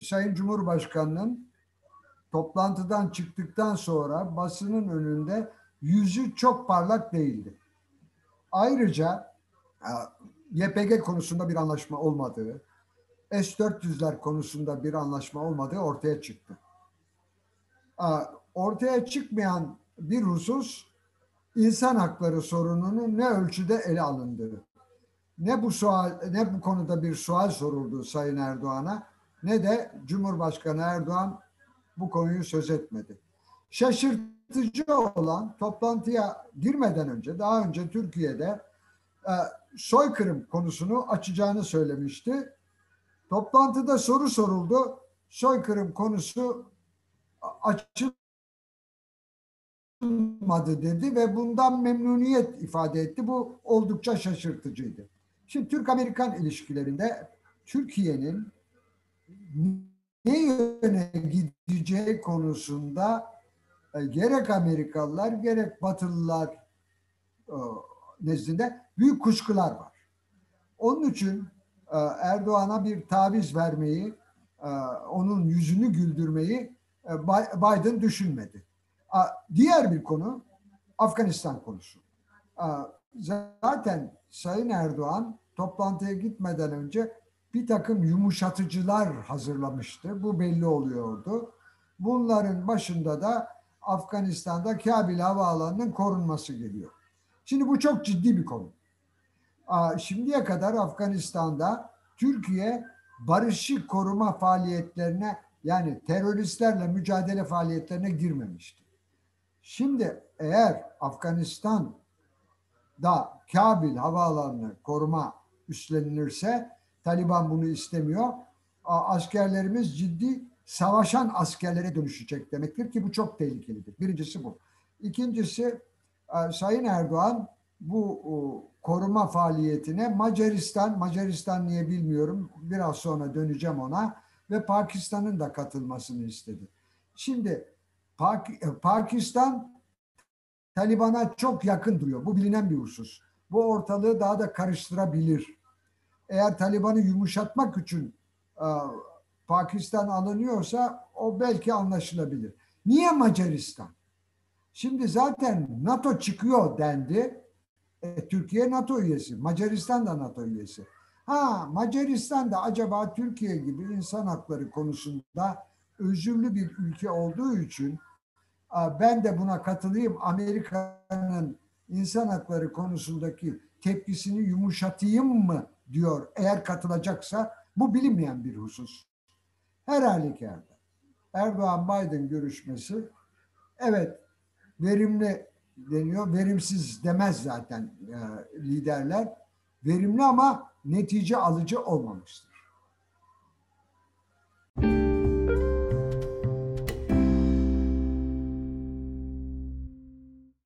Sayın Cumhurbaşkanı'nın toplantıdan çıktıktan sonra basının önünde yüzü çok parlak değildi. Ayrıca e, YPG konusunda bir anlaşma olmadığı, S-400'ler konusunda bir anlaşma olmadığı ortaya çıktı. E, ortaya çıkmayan bir husus insan hakları sorununu ne ölçüde ele alındığı. Ne bu sual ne bu konuda bir sual soruldu Sayın Erdoğan'a ne de Cumhurbaşkanı Erdoğan bu konuyu söz etmedi. Şaşırtıcı olan toplantıya girmeden önce daha önce Türkiye'de e, soykırım konusunu açacağını söylemişti. Toplantıda soru soruldu. Soykırım konusu açılmadı dedi ve bundan memnuniyet ifade etti. Bu oldukça şaşırtıcıydı. Şimdi Türk-Amerikan ilişkilerinde Türkiye'nin ne yöne gideceği konusunda e, gerek Amerikalılar gerek Batılılar e, nezdinde büyük kuşkular var. Onun için e, Erdoğan'a bir taviz vermeyi, onun yüzünü güldürmeyi Biden düşünmedi. Diğer bir konu Afganistan konusu. Zaten Sayın Erdoğan toplantıya gitmeden önce bir takım yumuşatıcılar hazırlamıştı. Bu belli oluyordu. Bunların başında da Afganistan'da Kabil Havaalanı'nın korunması geliyor. Şimdi bu çok ciddi bir konu. Şimdiye kadar Afganistan'da Türkiye barışı koruma faaliyetlerine yani teröristlerle mücadele faaliyetlerine girmemişti. Şimdi eğer Afganistan'da Kabil havaalanını koruma üstlenilirse Taliban bunu istemiyor. Askerlerimiz ciddi savaşan askerlere dönüşecek demektir ki bu çok tehlikelidir. Birincisi bu. İkincisi e, Sayın Erdoğan bu koruma faaliyetine Macaristan, Macaristan niye bilmiyorum biraz sonra döneceğim ona ve Pakistan'ın da katılmasını istedi. Şimdi e, Pakistan Taliban'a çok yakın duruyor. Bu bilinen bir husus. Bu ortalığı daha da karıştırabilir eğer Taliban'ı yumuşatmak için e, Pakistan alınıyorsa o belki anlaşılabilir. Niye Macaristan? Şimdi zaten NATO çıkıyor dendi. E, Türkiye NATO üyesi. Macaristan da NATO üyesi. Ha Macaristan da acaba Türkiye gibi insan hakları konusunda özürlü bir ülke olduğu için ben de buna katılayım. Amerika'nın insan hakları konusundaki tepkisini yumuşatayım mı diyor eğer katılacaksa bu bilinmeyen bir husus. Her halükarda Erdoğan-Biden görüşmesi evet verimli deniyor. Verimsiz demez zaten e, liderler. Verimli ama netice alıcı olmamıştır.